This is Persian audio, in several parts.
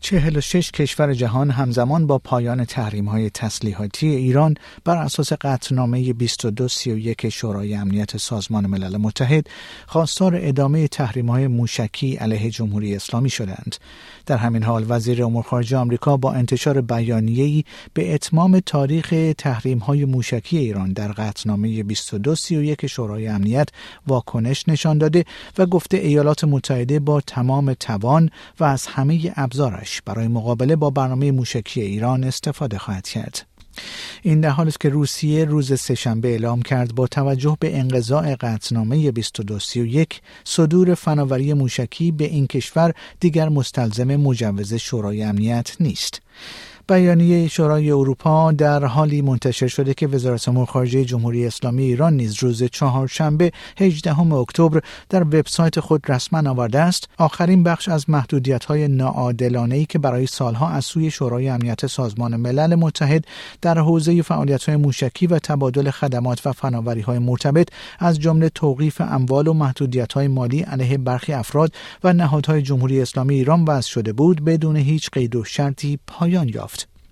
46 کشور جهان همزمان با پایان تحریم های تسلیحاتی ایران بر اساس قطعنامه 2231 شورای امنیت سازمان ملل متحد خواستار ادامه تحریم های موشکی علیه جمهوری اسلامی شدند. در همین حال وزیر امور خارجه آمریکا با انتشار بیانیه‌ای به اتمام تاریخ تحریم های موشکی ایران در قطعنامه 2231 شورای امنیت واکنش نشان داده و گفته ایالات متحده با تمام توان و از همه ابزارش برای مقابله با برنامه موشکی ایران استفاده خواهد کرد. این در حالی است که روسیه روز سهشنبه اعلام کرد با توجه به انقضاء قطعنامه 2231 صدور فناوری موشکی به این کشور دیگر مستلزم مجوز شورای امنیت نیست. بیانیه شورای اروپا در حالی منتشر شده که وزارت امور خارجه جمهوری اسلامی ایران نیز روز چهارشنبه 18 اکتبر در وبسایت خود رسما آورده است. آخرین بخش از محدودیت های ناعادلانه ای که برای سالها از سوی شورای امنیت سازمان ملل متحد در حوزه فعالیت های موشکی و تبادل خدمات و فناوری های مرتبط از جمله توقیف اموال و محدودیت های مالی علیه برخی افراد و نهادهای جمهوری اسلامی ایران وضع شده بود بدون هیچ قید و شرطی پایان یافت.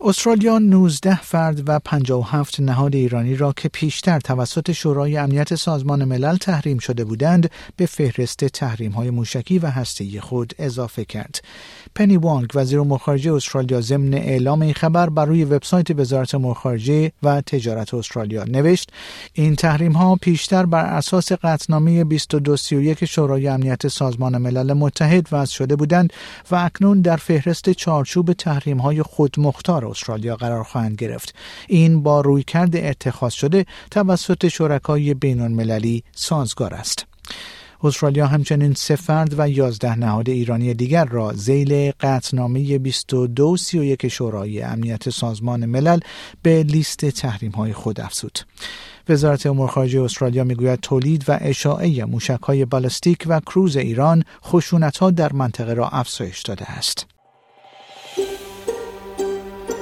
استرالیا 19 فرد و 57 نهاد ایرانی را که پیشتر توسط شورای امنیت سازمان ملل تحریم شده بودند به فهرست تحریم های موشکی و هسته‌ای خود اضافه کرد. پنی وانگ وزیر امور خارجه استرالیا ضمن اعلام این خبر بر روی وبسایت وزارت امور خارجه و تجارت استرالیا نوشت این تحریم ها پیشتر بر اساس قطعنامه 2231 شورای امنیت سازمان ملل متحد وضع شده بودند و اکنون در فهرست چارچوب تحریم های خودمختار استرالیا قرار خواهند گرفت این با رویکرد اتخاذ شده توسط شرکای بین المللی سازگار است استرالیا همچنین سه فرد و یازده نهاد ایرانی دیگر را زیل قطعنامه 2231 شورای امنیت سازمان ملل به لیست تحریم های خود افزود. وزارت امور خارجه استرالیا می‌گوید تولید و اشاعه موشک های بالستیک و کروز ایران خشونت ها در منطقه را افزایش داده است.